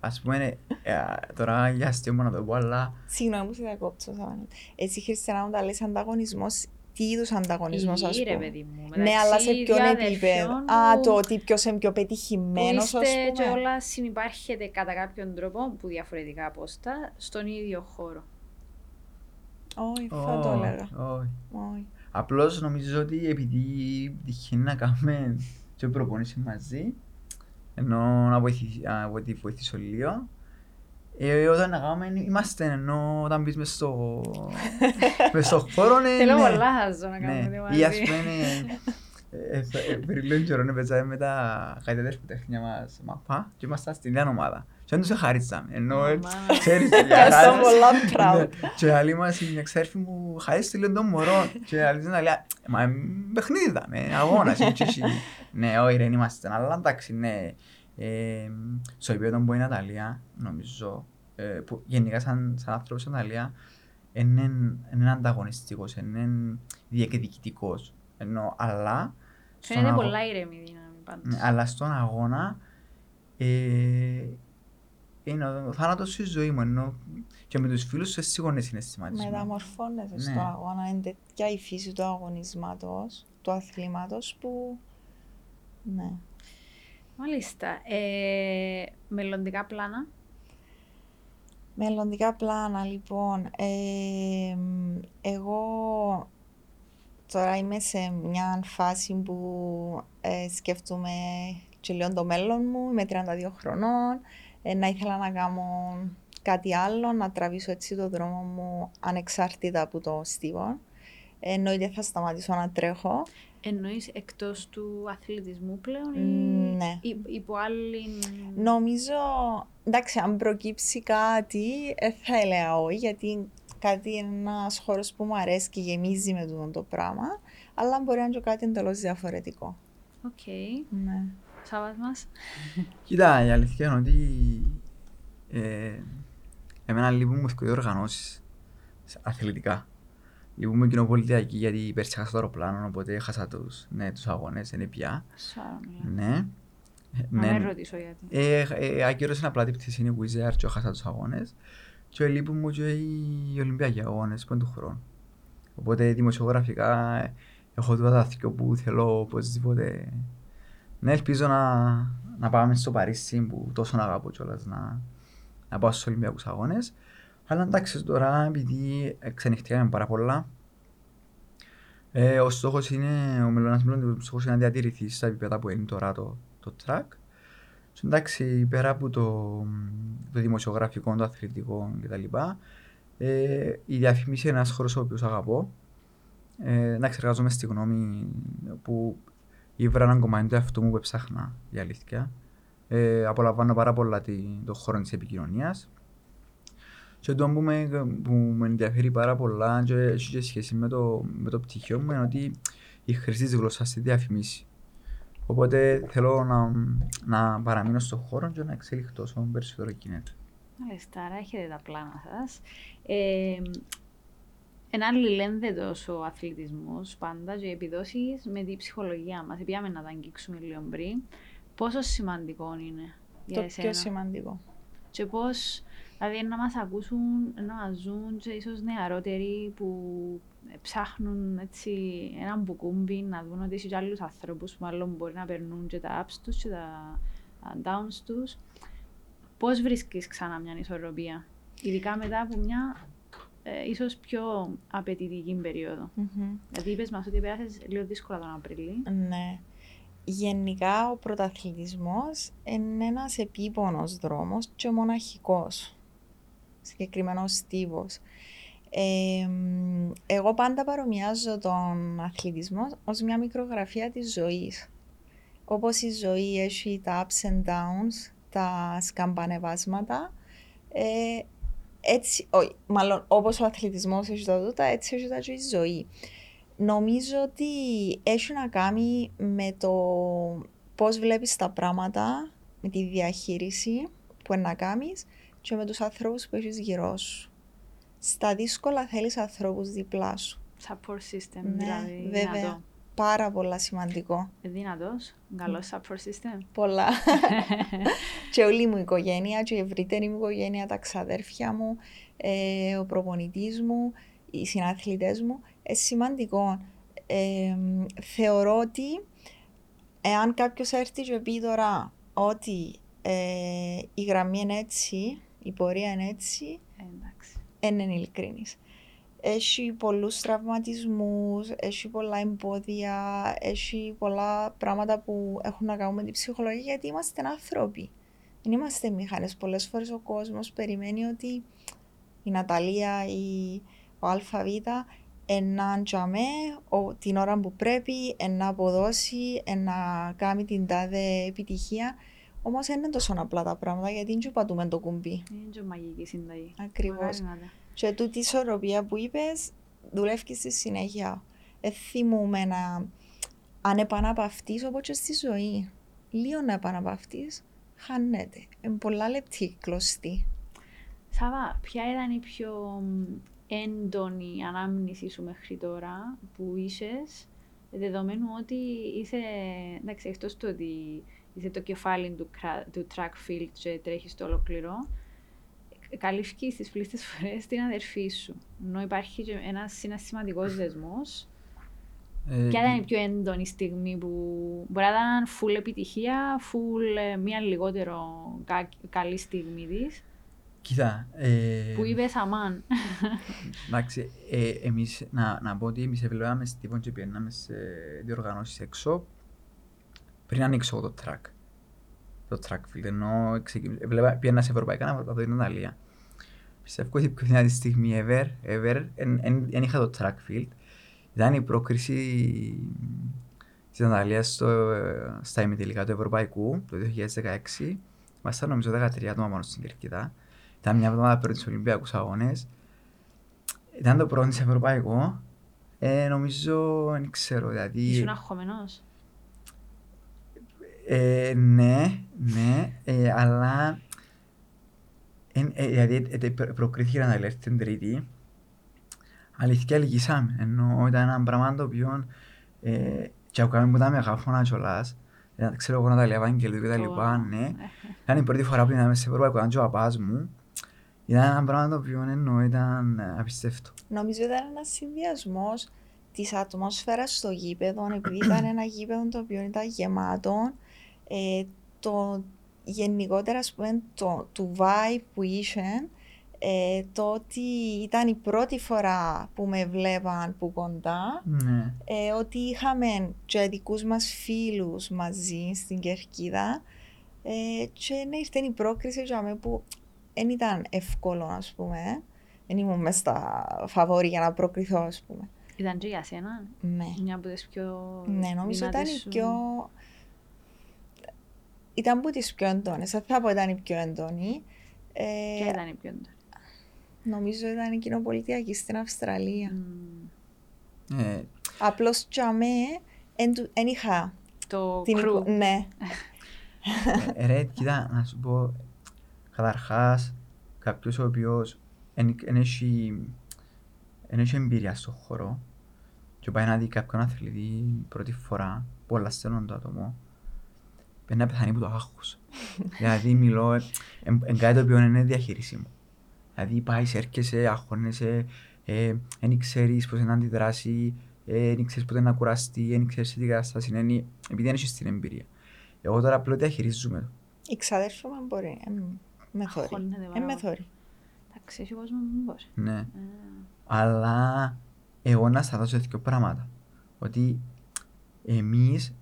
ας πούμε, ε, τώρα για αστείο μόνο το πω, αλλά... Συγγνώμη που σε διακόψω, Έτσι, Χριστιανά, μου τα λες ανταγωνισμός, τι είδους ανταγωνισμός, ας πούμε. παιδί μου. Ναι, αλλά σε ποιον επίπεδο; Α, το ότι ποιος είναι πιο πετυχημένος, ας πούμε. και όλα συνεπάρχετε κατά κάποιον τρόπο, που διαφορετικά απόστα, στον ίδιο χώρο. Όχι, θα το έλεγα. Όχι. Απλώς νομίζω ότι επειδή τυχαίνει να κάνουμε και προπονήσεις μαζί, ενώ να βοηθήσω λίγο, ε, όταν να κάνουμε, είμαστε ενώ όταν μπεις μες στο, μες στο χώρο, ναι. Θέλω πολλά χάζω να κάνουμε ναι. μαζί. Ή ας πούμε, ε, ε, πριν λίγο καιρό παίζαμε με τα κάτι αδέρφου τέχνια μας μαπά και ήμασταν στην νέα ομάδα. Και δεν τους εχάριτσαμε, ενώ ξέρεις τι Ευχαριστώ πολλά proud. Και άλλη μας η εξέρφη μου χαρίστε λίγο τον μωρό και άλλη την άλλη, μα παιχνίδι ήταν, αγώνας. Ναι, όχι ρε, είμαστε, αλλά εντάξει, ναι. Ε, στο επίπεδο που είναι η Ναταλία, νομίζω, ε, που γενικά σαν, σαν άνθρωπος στην Ναταλία, είναι, είναι ανταγωνιστικός, είναι διεκδικητικός. Ενώ, αλλά... Φαίνεται αγώ... πολλά ήρεμη δύναμη πάντως. Ναι, αλλά στον αγώνα ε, είναι ο θάνατος στη ζωή μου, ενώ και με τους φίλους σου σίγουρα είναι συναισθηματισμό. Μεταμορφώνεσαι ναι. στο αγώνα, είναι τέτοια η φύση του αγωνισμάτος, του αθλήματος που... Ναι. Μάλιστα. Ε, μελλοντικά πλάνα; Μελλοντικά πλάνα, λοιπόν. Ε, εγώ τώρα είμαι σε μια φάση που ε, σκέφτομαι και λέω το μέλλον μου. Είμαι 32 χρονών. Ε, να ήθελα να κάνω κάτι άλλο, να τραβήσω έτσι το δρόμο μου ανεξάρτητα από το στίβο. Εννοείται θα σταματήσω να τρέχω. Εννοείς εκτός του αθλητισμού πλέον ή ναι. υπό άλλη... Νομίζω, εντάξει, αν προκύψει κάτι, ε, θα έλεγα όχι, γιατί κάτι είναι ένας χώρος που μου αρέσει και γεμίζει με αυτό το πράγμα, αλλά μπορεί να είναι κάτι εντελώς διαφορετικό. Οκ. Okay. Ναι. Σάββας μας. Κοίτα, η αλήθεια είναι ότι ε, εμένα λείπουν μου δύο οργανώσεις αθλητικά. Λυπούμε κοινοπολιτιακή γιατί πέρσι έχασα το αεροπλάνο, οπότε έχασα τους, ναι, τους αγώνες, είναι πια. Ναι. Να ναι. ρωτήσω γιατί. Ε, ε, ακύρωσε απλά την πτυσίνη που είσαι και έχασα τους αγώνες και λείπουν μου και οι Ολυμπιακοί αγώνες που είναι του χρόνου. Οπότε δημοσιογραφικά έχω το δάθηκο που θέλω οπωσδήποτε. Ναι, ελπίζω να, να πάμε στο Παρίσι που τόσο αγαπώ κιόλας να, να πάω στους Ολυμπιακούς Αγώνες. Αλλά εντάξει, τώρα επειδή ξενυχτήκαμε πάρα πολλά, ε, ο στόχος είναι, ο μελλονάς μέλλον, ο στόχος είναι να διατηρηθεί στα επίπεδα που είναι τώρα το, το track. Και εντάξει, πέρα από το, το δημοσιογραφικό, το αθλητικό κτλ. Ε, η διαφήμιση είναι ένας χώρος ο οποίος αγαπώ. Ε, εντάξει, εργάζομαι στη γνώμη που ήβρα έναν κομμάτι του εαυτού μου που έψαχνα, η αλήθεια. Ε, απολαμβάνω πάρα πολλά το χώρο της επικοινωνίας. Και το που με, που με ενδιαφέρει πάρα πολλά και έχει και σχέση με το, με το πτυχίο μου είναι ότι η χρήση της γλώσσας στη διαφημίση. Οπότε θέλω να, να παραμείνω στον χώρο και να εξελιχθώ όσο περισσότερο γίνεται. Μάλιστα, άρα έχετε τα πλάνα σας. Ε, ένα αλληλένδετο ο αθλητισμός πάντα και οι επιδόσεις με την ψυχολογία μας. Επιάμε να τα αγγίξουμε λίγο πριν. Πόσο σημαντικό είναι για το εσένα; πιο σημαντικό. Και πώς, δηλαδή να μας ακούσουν, να μας ζουν και ίσως νεαρότεροι που ψάχνουν έτσι έναν μπουκούμπι να δουν ότι έχει και άλλους ανθρώπους που μάλλον μπορεί να περνούν και τα ups τους και τα downs τους. Πώς βρίσκεις ξανά μια ισορροπία, ειδικά μετά από μια ε, ίσως πιο απαιτητική περίοδο. Μμμ. Γιατί είπες μας ότι πέρασες λίγο δύσκολα τον Απρίλιο. Ναι. Γενικά ο πρωταθλητισμός είναι ένας επίπονος δρόμος και μοναχικός. Συγκεκριμένος στίβος. Ε, μ, εγώ πάντα παρομοιάζω τον αθλητισμό ως μια μικρογραφία της ζωής. Όπως η ζωή έχει τα ups and downs, τα σκαμπανεβάσματα, ε, έτσι, όχι, μάλλον όπως ο αθλητισμός έχει τα τούτα, έτσι έχει τα και η ζωή. Νομίζω ότι έχει να κάνει με το πώς βλέπεις τα πράγματα, με τη διαχείριση που είναι να κάνεις και με τους ανθρώπους που έχεις γύρω σου. Στα δύσκολα θέλεις ανθρώπους δίπλα σου. Support system, Ναι, δηλαδή βέβαια. Δυνατό. Πάρα πολλά σημαντικό. Ε, Δυνατός, καλός support system. Πολλά. και όλη μου η οικογένεια, και η ευρύτερη μου οικογένεια, τα ξαδέρφια μου, ε, ο προπονητής μου, οι συναθλητές μου. Ε, σημαντικό. Ε, θεωρώ ότι εάν κάποιος έρθει και πει τώρα ότι ε, η γραμμή είναι έτσι, η πορεία είναι έτσι, Ε, εντάξει. δεν είναι ειλικρίνης. Έχει πολλούς τραυματισμούς, έχει πολλά εμπόδια, έχει πολλά πράγματα που έχουν να κάνουν με την ψυχολογία γιατί είμαστε άνθρωποι. Δεν είμαστε μηχανές. Πολλές φορές ο κόσμος περιμένει ότι η Ναταλία ή ο ΑΒ να τζαμέ ο- την ώρα που πρέπει, να αποδώσει, να κάνει την τάδε επιτυχία. Όμως δεν είναι τόσο απλά τα πράγματα γιατί δεν πατούμε το κουμπί. Είναι και μαγική συνταγή. Ακριβώς. Μακάρι να τα- Και τούτη η ισορροπία που είπες, δουλεύει στη συνέχεια. Ε, θυμούμε να αν επαναπαυτείς όπως και στη ζωή. Λίγο να επαναπαυτείς, χάνεται. Είναι πολλά λεπτή κλωστή. Σάβα, ποια ήταν η πιο μ, έντονη ανάμνηση σου μέχρι τώρα που είσαι, δεδομένου ότι είσαι, εντάξει, εκτός του ότι είσαι το κεφάλι του, κρα- του track field και τρέχεις το ολοκληρό, ε, καλύφθηκε τις πλήστες φορές την αδερφή σου. Ενώ υπάρχει και ένας συναισθηματικός δεσμός. Ε, Ποια ήταν η πιο έντονη στιγμή που μπορεί να ήταν full επιτυχία, full ε, μία λιγότερο κα- καλή στιγμή της, Κοίτα, ε, που είπες αμάν. εντάξει, ε, εμείς, να, να πω ότι εμείς έβλεπαμε Στίβον και πιέναμε σε διοργανώσεις έξω πριν ανοίξω εγώ το track. Το track field, ενώ ξεκι- έβλεπα- πήγαινα σε ευρωπαϊκά να δω την Ιταλία. Πιστεύω ότι η πιο δυνατή στιγμή ever, ever, δεν είχα το track field. Ήταν η πρόκριση της Ιταλίας στο, στα ημιτελικά του Ευρωπαϊκού το 2016. Ήμασταν νομίζω 13 άτομα μόνο στην Κερκίδα. Ήταν μια εβδομάδα πριν τους Ολυμπιακούς Αγώνες. Ήταν το πρώτο σε Ευρωπαϊκό. Ε, νομίζω, δεν ξέρω, δηλαδή... Ήσουν αγχωμένος; Ε, ναι, ναι, ε, αλλά εν, ε, δηλαδή ε, ε, προ- προκρίθηκε να έρθει την Τρίτη. Αλήθεια λυγίσαμε, ενώ ήταν ένα πράγμα το οποίο ε, και ακούσαμε που τα μεγάφωνα κιόλας. Ε, ξέρω εγώ να τα λέει Ευαγγελίου και τα λοιπά, ναι. Ήταν η πρώτη φορά που είδαμε σε Ευρωπαϊκό, ήταν και ο παπάς μου. Ήταν ένα πράγμα το οποίο εννοώ ήταν ε, απίστευτο. Νομίζω ήταν ένας συνδυασμός της ατμόσφαιρας στο γήπεδο, επειδή ήταν ένα γήπεδο το οποίο ήταν γεμάτο. Ε, το γενικότερα ας πούμε το, του vibe που είχε ε, το ότι ήταν η πρώτη φορά που με βλέπαν που κοντά Ναι. ε, ότι είχαμε και δικούς μας φίλους μαζί στην Κερκίδα ε, και ναι, ήρθε η πρόκριση για μένα που δεν ήταν εύκολο ας πούμε δεν ήμουν μες στα φαβόρη για να προκριθώ ας πούμε Ήταν και για σένα, ναι. μια από τις πιο Ναι, νομίζω ήταν δυνατές η σου- πιο. Ήταν που τις πιο έντονες. Δεν θα πω ήταν η πιο έντονη. Ε, Ποια ήταν η πιο έντονη; νομίζω ήταν η κοινοπολιτιακή στην Αυστραλία. Μμ. Ε, Απλώς για μέ δεν είχα Το την κρου. εικο- Ναι, ε, ρε, κοίτα, να σου πω, καταρχάς, κάποιος ο οποίος εν εν έχει εν έχει εμπειρία στον χώρο και πάει να δει κάποιον αθλητή πρώτη φορά, πολλά στενόν το άτομο, πρέπει να πεθάνει από το άγχος. δηλαδή μιλώ, ε, εν εν κάτι το οποίο είναι διαχειρίσιμο. Δηλαδή πάει, έρχεσαι, αγχώνεσαι, ε, δεν ξέρεις πώς να αντιδράσει, δεν ξέρεις πότε να κουραστεί, δεν ξέρεις σε τι κατάσταση είναι, επειδή δεν έχεις την εμπειρία. Εγώ τώρα απλώς διαχειρίζομαι το. η ξαδέρφη μου μπορεί. Ε, με θωρεί. Αγχώνεται Ε, πάρα με πολύ. θωρεί. Εντάξει, έχει κόσμος που μην μπορεί. Ναι. Ε, Αλλά εγώ να σας δώσω δύο πράγματα. Ότι εμείς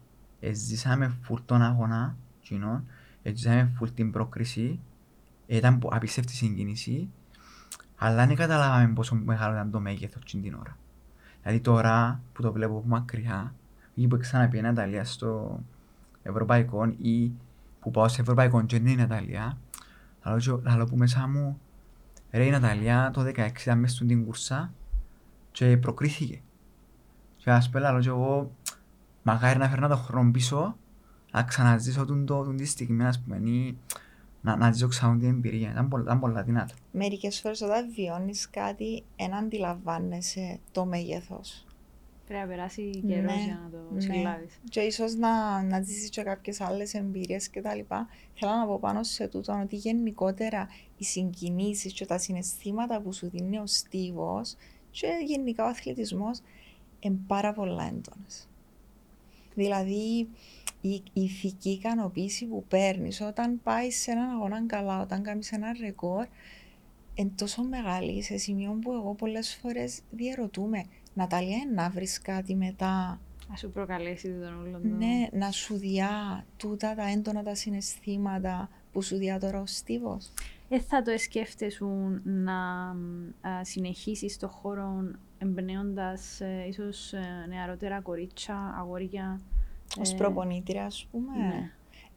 ζήσαμε φουλ τον αγώνα, κοινών, ζήσαμε φουλ την πρόκριση, ήταν που- απίστευτη συγκίνηση, αλλά δεν καταλάβαμε πόσο μεγάλο ήταν το μέγεθος εκείνη την ώρα. Δηλαδή τώρα που το βλέπω από μακριά, ή που ξαναπεί η Ναταλία στο ευρωπαϊκό ή που πάω σε ευρωπαϊκό και είναι η Ναταλία, λαλώ και- λαλώ που μέσα μου Ρε η Ναταλία το 16 ήταν μες στην κουρσά και προκρίθηκε. Και ας πούμε λαλώ και εγώ μακάρι να φέρνα τον χρόνο πίσω να ξαναζήσω τον το, τον τη στιγμή ας πούμε ή να, να ζήσω ξανά την εμπειρία. Ήταν πολλά, ήταν πολλά δυνατά. Μερικές φορές όταν βιώνεις κάτι, δεν αντιλαμβάνεσαι το μέγεθος. Πρέπει να περάσει Ναι, καιρό για να το ναι. συλλάβεις. Και ίσως να, να ζήσεις και κάποιες άλλες εμπειρίες κτλ. Θέλω να πω πάνω σε τούτο ότι γενικότερα οι συγκινήσεις και τα συναισθήματα που σου δίνει ο στίβος και γενικά ο αθλητισμός είναι πάρα πολλά έντονες. Δηλαδή, η, η ηθική ικανοποίηση που παίρνεις όταν πάεις σε έναν αγώνα καλά, όταν κάνεις ένα ρεκόρ, είναι τόσο μεγάλη σε σημείο που εγώ πολλές φορές διαρωτούμε, Ναταλία, να βρεις κάτι μετά Να σου προκαλέσεις τον όλο το... ναι, να σου διά τούτα τα έντονα τα συναισθήματα που σου διά τώρα ο Στίβος. Ε, θα το σκέφτεσαι να α, συνεχίσεις το χώρο εμπνέοντας ε, ίσως ε, νεαρότερα κορίτσια, αγόρια. Ως ε, προπονήτρια, ας πούμε. Ναι.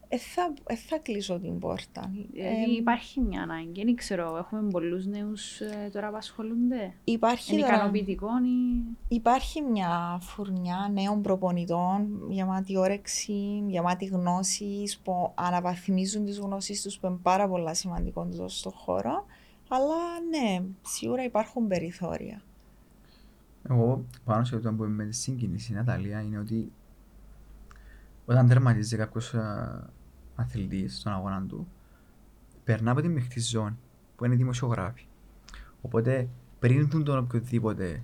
Ε, θα, ε, θα κλείσω την πόρτα. Δηλαδή Ε, υπάρχει μια ανάγκη, δεν ξέρω, έχουμε πολλούς νέους ε, τώρα που ασχολούνται; υπάρχει, Είναι τώρα- ικανοποιητικό ή... υπάρχει μια φουρνιά νέων προπονητών γεμάτη όρεξη, γεμάτη γνώσεις που αναβαθμίζουν τις γνώσεις τους που είναι πάρα πολλά σημαντικό τούτο στον χώρο. Αλλά ναι, σίγουρα υπάρχουν περιθώρια. Εγώ πάνω σε αυτό που είμαι με τη συγκίνηση Ναταλία είναι ότι όταν τερματίζει κάποιος α, αθλητής στον αγώνα του περνά από τη μειχτή ζώνη που είναι οι δημοσιογράφοι. Οπότε πριν δουν τον οποιοδήποτε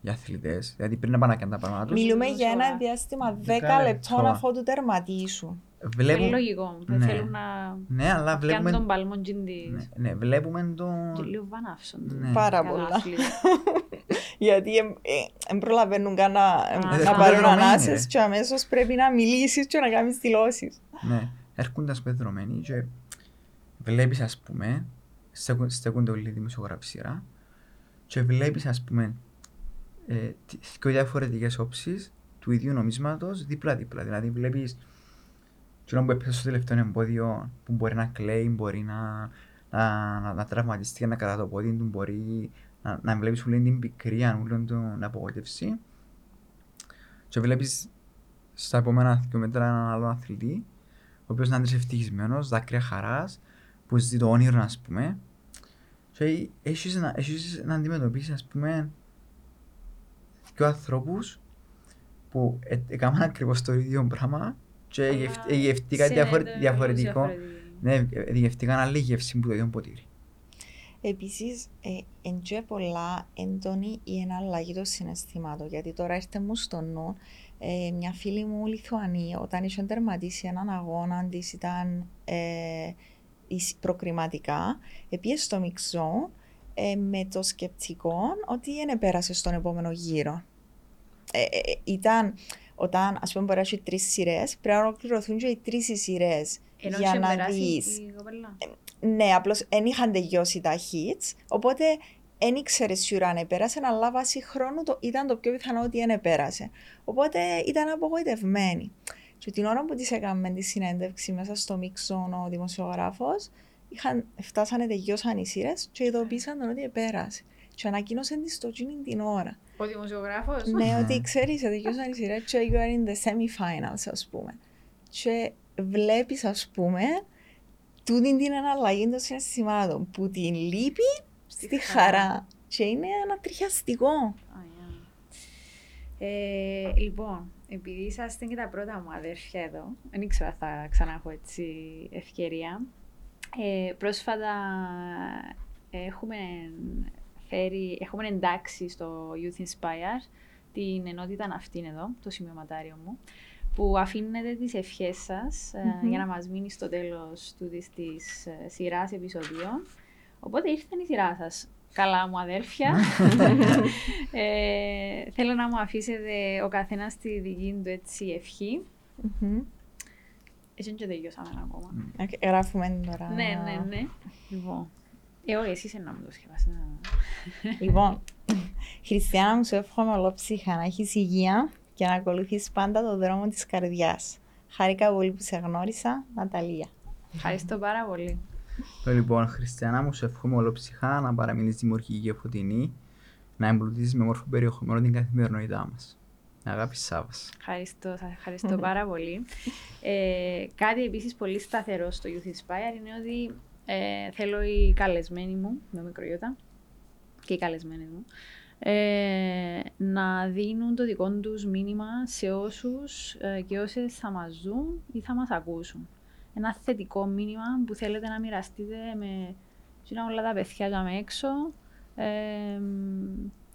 οι αθλητές, δηλαδή πριν να πάνε να κάνουν τα πράγματα τους, Μιλούμε Τόσο για ένα ώρα. διάστημα 10 Δέκα λεπτών λεπτό. αφού του τερματίσουν. Είναι βλέπουν, λογικό, δεν Ναι. θέλουν να ναι, αλλά πιάνουν βλέπουμε, τον παλμό τζιν της. ναι, ναι, βλέπουμε Και τον, λίγο βανάυσον. Ναι. Πάρα Κατά πολλά. άθλητα. Γιατί δεν προλαβαίνουν καν να, Α, να είναι πάρουν δεδομένοι, ανάσες ρε. και αμέσως πρέπει να μιλήσεις και να κάνεις δηλώσεις. ναι, έρχονται ας πούμε δεδομένοι και βλέπεις ας πούμε, στέκουν- στέκονται όλοι οι δημοσιογράφοι σειρά και βλέπεις ας πούμε ε, τι- δύο διαφορετικές όψεις του ίδιου νομίσματος δίπλα-δίπλα. Δηλαδή βλέπεις εκείνο που έπεσε στο τελευταίο εμπόδιο που μπορεί να κλαίει, μπορεί να, να, να, να τραυματιστεί και να κρατά το πόδι του, μπορεί να, να βλέπεις όλη την πικρία, όλη την απογοήτευση και βλέπεις στα επόμενα δύο μέτρα έναν άλλο αθλητή ο οποίος να είναι ευτυχισμένος, δάκρυα χαράς, που ζει το όνειρο ας πούμε και έχεις να, έχεις να αντιμετωπίσεις ας πούμε δύο ανθρώπους που ε- έκαναν ακριβώς το ίδιο πράγμα και Αλλά γευ- ε, γευτήκαν σε διαφορε- τελείως διαφορετικό διαφορετική. ναι, ε, γευτήκαν άλλη γεύση που το ίδιο ποτήρι. Επίσης, ε, εν και πολλά έντονη η εναλλαγή των συναισθημάτων. Γιατί τώρα έρθε μου στο νου Ε, μια φίλη μου Λιθουανή, όταν είχε τερματίσει έναν αγώνα της, ήταν ε, εις- προκριματικά, επίσης στο μιξό ε, με το σκεπτικό ότι δεν πέρασε στον επόμενο γύρο. Ε, ε, ε, ήταν, όταν ας πούμε μπορεί να έχει τρεις σειρές, πρέπει να ολοκληρωθούν και οι τρεις οι σειρές Ενώ για είχε να περάσει δεις. Η κοπέλα. Ναι, απλώς δεν είχαν τελειώσει τα hits, οπότε δεν ήξερες σίγουρα αν επέρασε, αλλά βάσει χρόνου το, ήταν το πιο πιθανό ότι δεν επέρασε. Οπότε ήταν απογοητευμένη. Και την ώρα που της έκαμε τη συνέντευξη μέσα στο μίξον ο δημοσιογράφος, φτάσανε, τελειώσαν οι σειρέ και ειδοποίησαν τον ότι επέρασε. Και ανακοίνωσαν της στο εκείνη την ώρα. Ο δημοσιογράφος; ναι, ότι ξέρεις, τελειώσαν οι σειρέ και you are in the semi-finals, ας πούμε. Και βλέπεις, ας πούμε, τούτη την αναλλαγή των συναισθημάτων που την λείπει στη χαρά. Και είναι ανατριχιαστικό. Α, yeah. Ε, λοιπόν, επειδή είσαστε και τα πρώτα μου αδέρφια εδώ, δεν ήξερα αν θα ξανά έχω έτσι ευκαιρία. Ε, πρόσφατα έχουμε, φέρει, έχουμε εντάξει στο Youth Inspire την ενότητα αυτήν εδώ, το σημειωματάριο μου, που αφήνετε τις ευχές σας ε, Μμμ. για να μας μείνει στο τέλος του της, της ε, σειράς επεισοδίων. Οπότε ήρθε η σειρά σας. Καλά μου αδέρφια. ε, θέλω να μου αφήσετε ο καθένας τη δική του έτσι ευχή. Μμμ. Έτσι δεν και τελειώσαμε ακόμα. Οκ, Γράφουμε τώρα. Ναι, ναι, ναι. Λοιπόν. Ε, όχι, εσύ είσαι να μου το σκεφάσει. Λοιπόν, Χριστιανά μου σου εύχομαι ολόψυχα να έχεις υγεία και να ακολουθείς πάντα το δρόμο της καρδιάς. Χάρηκα πολύ που σε γνώρισα, Ναταλία. Ευχαριστώ πάρα πολύ. Το λοιπόν, Χριστιανά μου, σου εύχομαι ολόψυχα να παραμείνεις δημιουργική και φωτεινή, να εμπλουτίσεις με όμορφο περιεχόμενο την καθημερινότητά μας. Αγάπη Σάβας. Ευχαριστώ, σας ευχαριστώ πάρα πολύ. Ε, κάτι επίσης πολύ σταθερό στο Youth Inspire είναι ότι ε, θέλω οι καλεσμένοι μου, με μικρογιώτα, και οι καλεσμένοι μου, ε, να δίνουν το δικό τους μήνυμα σε όσους ε, και όσες θα μας δουν ή θα μας ακούσουν. Ένα θετικό μήνυμα που θέλετε να μοιραστείτε με εκείνα όλα τα παιδιά για με έξω, ε,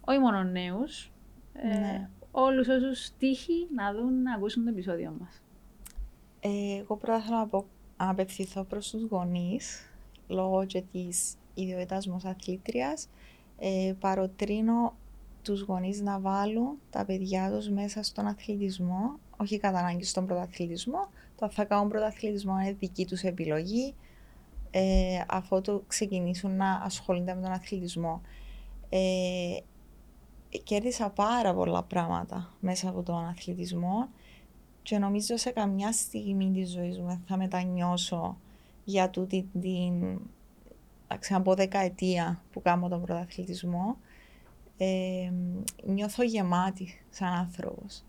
όχι μόνο νέους, ε, Ναι. όλους όσους τύχει να δουν, να ακούσουν το επεισόδιο μας. Ε, εγώ πρώτα θέλω να, πω, να απευθυνθώ προς τους γονείς, λόγω και της ιδιότητας μου ως αθλήτριας. Ε, παροτρύνω τους γονείς να βάλουν τα παιδιά τους μέσα στον αθλητισμό, όχι κατά ανάγκη στον πρωταθλητισμό. Το αν θα κάνουν πρωταθλητισμό είναι δική τους επιλογή, ε, αφού το ξεκινήσουν να ασχολούνται με τον αθλητισμό. Ε, κέρδισα πάρα πολλά πράγματα μέσα από τον αθλητισμό και νομίζω σε καμιά στιγμή της ζωής μου δεν θα μετανιώσω για τούτη την εντάξει, από δεκαετία που κάνω τον πρωταθλητισμό. Ε, νιώθω γεμάτη σαν άνθρωπος.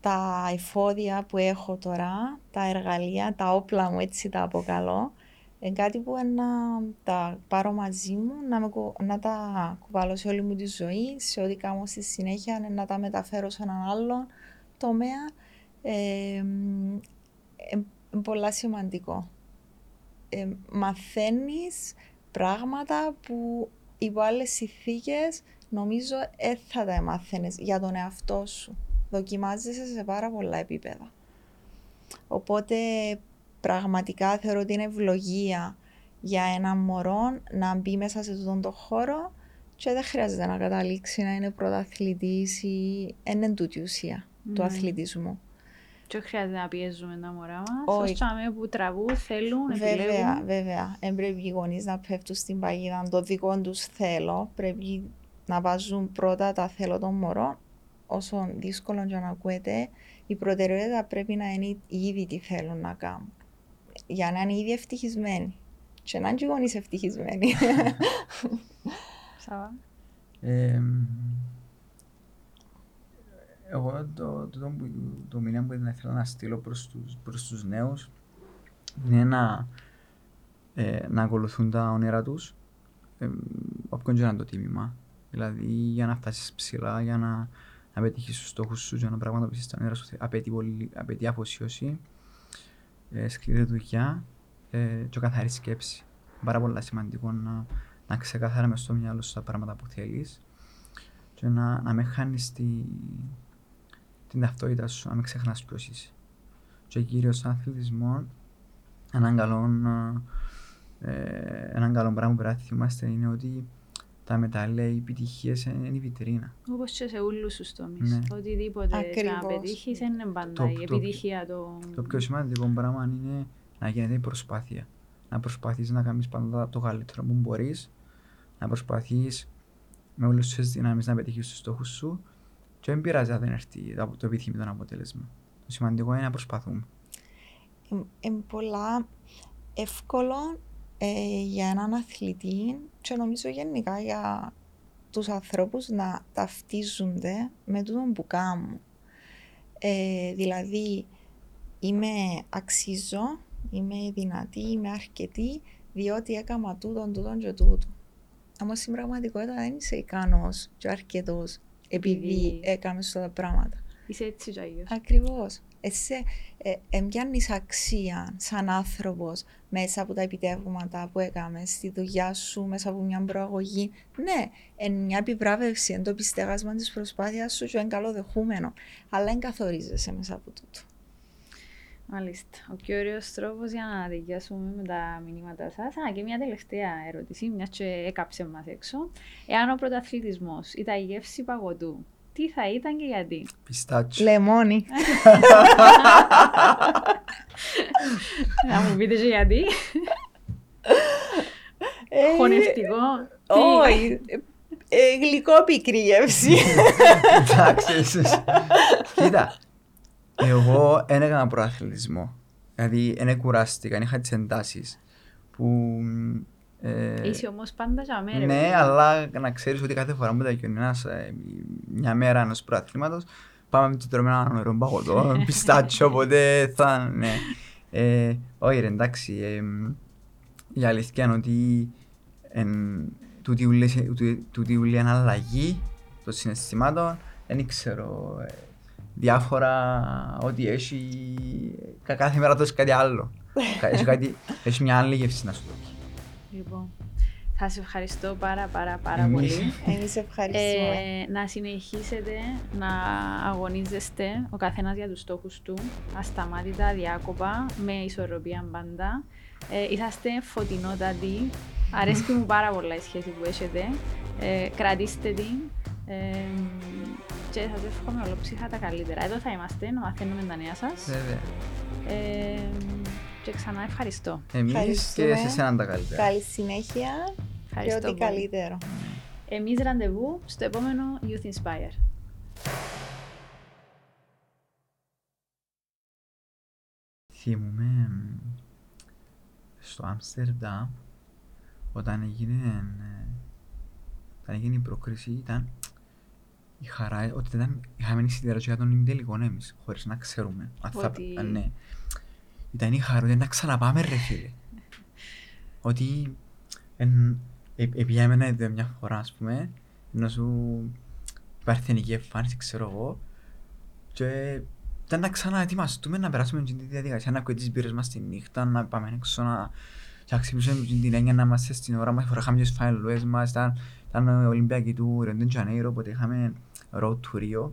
Τα εφόδια που έχω τώρα, τα εργαλεία, τα όπλα μου έτσι τα αποκαλώ, είναι κάτι που να τα πάρω μαζί μου, να, με, κου- να τα κουβαλώ σε όλη μου τη ζωή, σε ό,τι κάνω στη συνέχεια, να τα μεταφέρω σε έναν άλλον τομέα. Ε, ε, πολλά σημαντικό. Ε, μαθαίνεις πράγματα που υπό άλλες συνθήκες νομίζω δεν θα τα μάθαινες για τον εαυτό σου. Δοκιμάζεσαι σε πάρα πολλά επίπεδα. Οπότε πραγματικά θεωρώ ότι είναι ευλογία για ένα μωρό να μπει μέσα σε αυτόν τον χώρο και δεν χρειάζεται να καταλήξει να είναι πρωταθλητής ή δεν είναι τούτη η ουσία του Ναι. αθλητισμού. Και όχι χρειάζεται να πιέζουμε τα μωρά μας. Όχι. Ως τσάμε που τραβούν, θέλουν, Βέβαια, επιλέγουν. βέβαια. Δεν πρέπει οι γονείς να πέφτουν στην παγίδα το δικό τους θέλω. Πρέπει να βάζουν πρώτα τα θέλω των μωρών. Όσο δύσκολο και να ακούεται, η προτεραιότητα πρέπει να είναι ήδη τι θέλουν να κάνουν. Για να είναι ήδη ευτυχισμένοι. Και να είναι και οι γονείς ευτυχισμένοι. Σάβα. Ε, εγώ το, το, το, που- το μήνυμα που θα ήθελα να στείλω προς τους, προς τους νέους είναι να, ε, να ακολουθούν τα όνειρα τους ε, όποιον και να είναι το τίμημα. Δηλαδή για να φτάσεις ψηλά, για να, να πετύχεις τους στόχους σου, για να πραγματοποιήσεις τα όνειρα σου απαιτεί, πολύ, απαιτεί αφοσίωση, ε, σκληρή δουλειά ε, και καθαρή σκέψη. Πάρα πολύ σημαντικό να, να ξεκαθαρά μες στο μυαλό σου τα πράγματα που θέλεις και να, να με χάνεις τη, την ταυτότητα σου, να μην ξεχνάς ποιος είσαι. Και κυρίως στον αθλητισμό, έναν καλό, ε, έναν καλό πράγμα που πρέπει να θυμάστε είναι ότι τα μετάλλια, οι επιτυχίε είναι η βιτρίνα. Όπως και σε όλους τους τομείς. Ναι. Οτιδήποτε Ακριβώς. να πετύχεις είναι πάντα Το- η το- επιτυχία το. Το πιο σημαντικό πράγμα είναι να γίνεται η προσπάθεια. Να προσπαθείς να κάνεις πάντα το καλύτερο που μπορείς, να προσπαθείς με όλες τις δυνάμεις να πετύχεις τους στόχους σου και δεν πειράζει αν δεν έρθει το το επιθυμητό αποτέλεσμα. Το σημαντικό είναι να προσπαθούμε. Είναι πολλά εύκολο ε, για έναν αθλητή και νομίζω γενικά για τους ανθρώπους να ταυτίζονται με τούτον που κάνουν. Ε, δηλαδή, είμαι αξίζω, είμαι δυνατή, είμαι αρκετή, διότι έκανα τούτον, τούτον και τούτον. Όμως στην πραγματικότητα δεν είσαι ικανός και αρκετός επειδή Επειδή- έκαμε αυτά τα πράγματα. Είσαι έτσι κι αλλιώς. Ακριβώς. Εσύ ε, εμπιάνεις αξία σαν άνθρωπος μέσα από τα επιτεύγματα που έκαμε στη δουλειά σου, μέσα από μια προαγωγή. Ναι, είναι μια επιβράβευση, είναι το πιστέγασμα της προσπάθειας σου και είναι καλοδεχούμενο. Αλλά δεν καθορίζεσαι μέσα από τούτο. Μάλιστα. Ο πιο ωραίος τρόπος για να αδικιάσουμε με τα μηνύματα σας. Α, και μια τελευταία ερώτηση, μιας και έκαψε μας έξω. Εάν ο πρωταθλητισμός ήταν η γεύση παγωτού, τι θα ήταν και γιατί; Πιστάτσιο. Λεμόνι. να μου πείτε και γιατί. Ε, Χωνευτικό. Τι; Όχι. Ε, γλυκό πικρή γεύση. Εντάξει, εσείς. Κοίτα, εγώ δεν έκανα προαθλητισμό. Δηλαδή, δεν κουράστηκα, είχα τις εντάσεις. Που, ε, Είσαι όμως πάντα για μέρα. ναι, αλλά να ξέρεις ότι κάθε φορά που τα γιονεί ένας, ε, μια μέρα ενός προαθλήματος, πάμε και τρώμε ένα νερό παγωτό, πιστάτσιο, οπότε θα, ναι. Ε, όχι ρε, εντάξει, ε, η αλήθεια είναι ότι εν, τούτη ούλη- τούτη- τούτη ούλη είναι αλλαγή των συναισθημάτων, δεν ξέρω, ε, διάφορα, ότι έχει, κα- κάθε μέρα τόσο κάτι άλλο. Κα- έχει, κάτι, έχει μια άλλη γεύση να σου δώσει. Λοιπόν, θα σε ευχαριστώ πάρα πάρα πάρα Εμείς. πολύ. Εμείς ευχαριστούμε. Ε, να συνεχίσετε να αγωνίζεστε ο καθένας για τους στόχους του, ασταμάτητα, αδιάκοπα, με ισορροπία πάντα. Ε, είσαστε φωτεινότατοι, αρέσκει μου πάρα πολλά η σχέση που έχετε. Ε, κρατήστε την ε, και σας εύχομαι ολόψυχα τα καλύτερα. Εδώ θα είμαστε, να μαθαίνουμε τα νέα σας. Βέβαια. Ε, και ξανά ευχαριστώ. Εμείς και Ευχαριστούμε. σε εσένα τα καλύτερα. Καλή συνέχεια και Ευχαριστώ ό,τι πολύ. καλύτερο. Εμείς ραντεβού στο επόμενο Youth Inspire. Θυμούμαι μ, στο Άμστερνταμ όταν έγινε, ε, όταν έγινε η πρόκριση ήταν η χαρά ότι ήταν, είχαμε εισιτήριο για τον ημιτελικό εμείς χωρίς να ξέρουμε. αν θα- Ότι- αν ναι. Ήταν η χαρά ότι να ξαναπάμε ρε φίλε. ότι εν, ε, επιάμε να δει μια φορά ας πούμε ενώ σου παρθενική εμφάνιση ξέρω εγώ και ήταν να ξαναετοιμαστούμε να περάσουμε την διαδικασία, να ακούει τις μπύρες μας τη νύχτα, να πάμε έξω, να να ξυπνήσουμε την έννοια να είμαστε στην ώρα μας, φοράχαμε τις φάιλουές μας, ήταν, ήταν ο Ολυμπιακή του Ρεντεν Τζανέιρο, οπότε είχαμε road to Rio.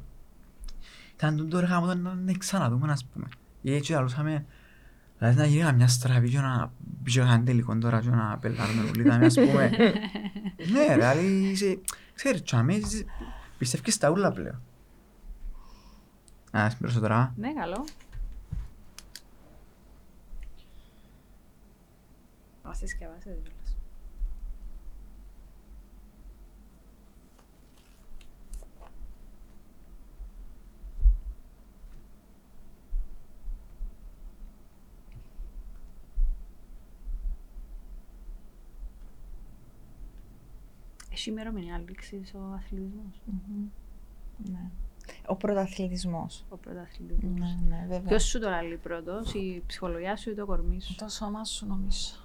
Ήταν τον τώρα γάμο να να ξαναδούμε, ας πούμε. Ή έτσι λαλούσαμε, δηλαδή να γίνει μια στραβή και να πει και έναν τελικό τώρα και να πελάρουμε όλοι, δηλαδή, ας πούμε. Ναι, δηλαδή, είσαι- ξέρεις, τσάμε, πιστεύεις στα ούλα πλέον. Α, συμπληρώσω τώρα. Ναι, καλό. Μας τη σκευάσετε κιόλας. Έχει ημερομηνία λήξης ο αθλητισμός, Μμμ. Ναι. Ο πρωταθλητισμός. ο πρωταθλητισμός. Ναι, ναι, βέβαια. Ποιος σου το λέει πρώτος, η ψυχολογία σου ή το κορμί σου; Το σώμα σου νομίζω.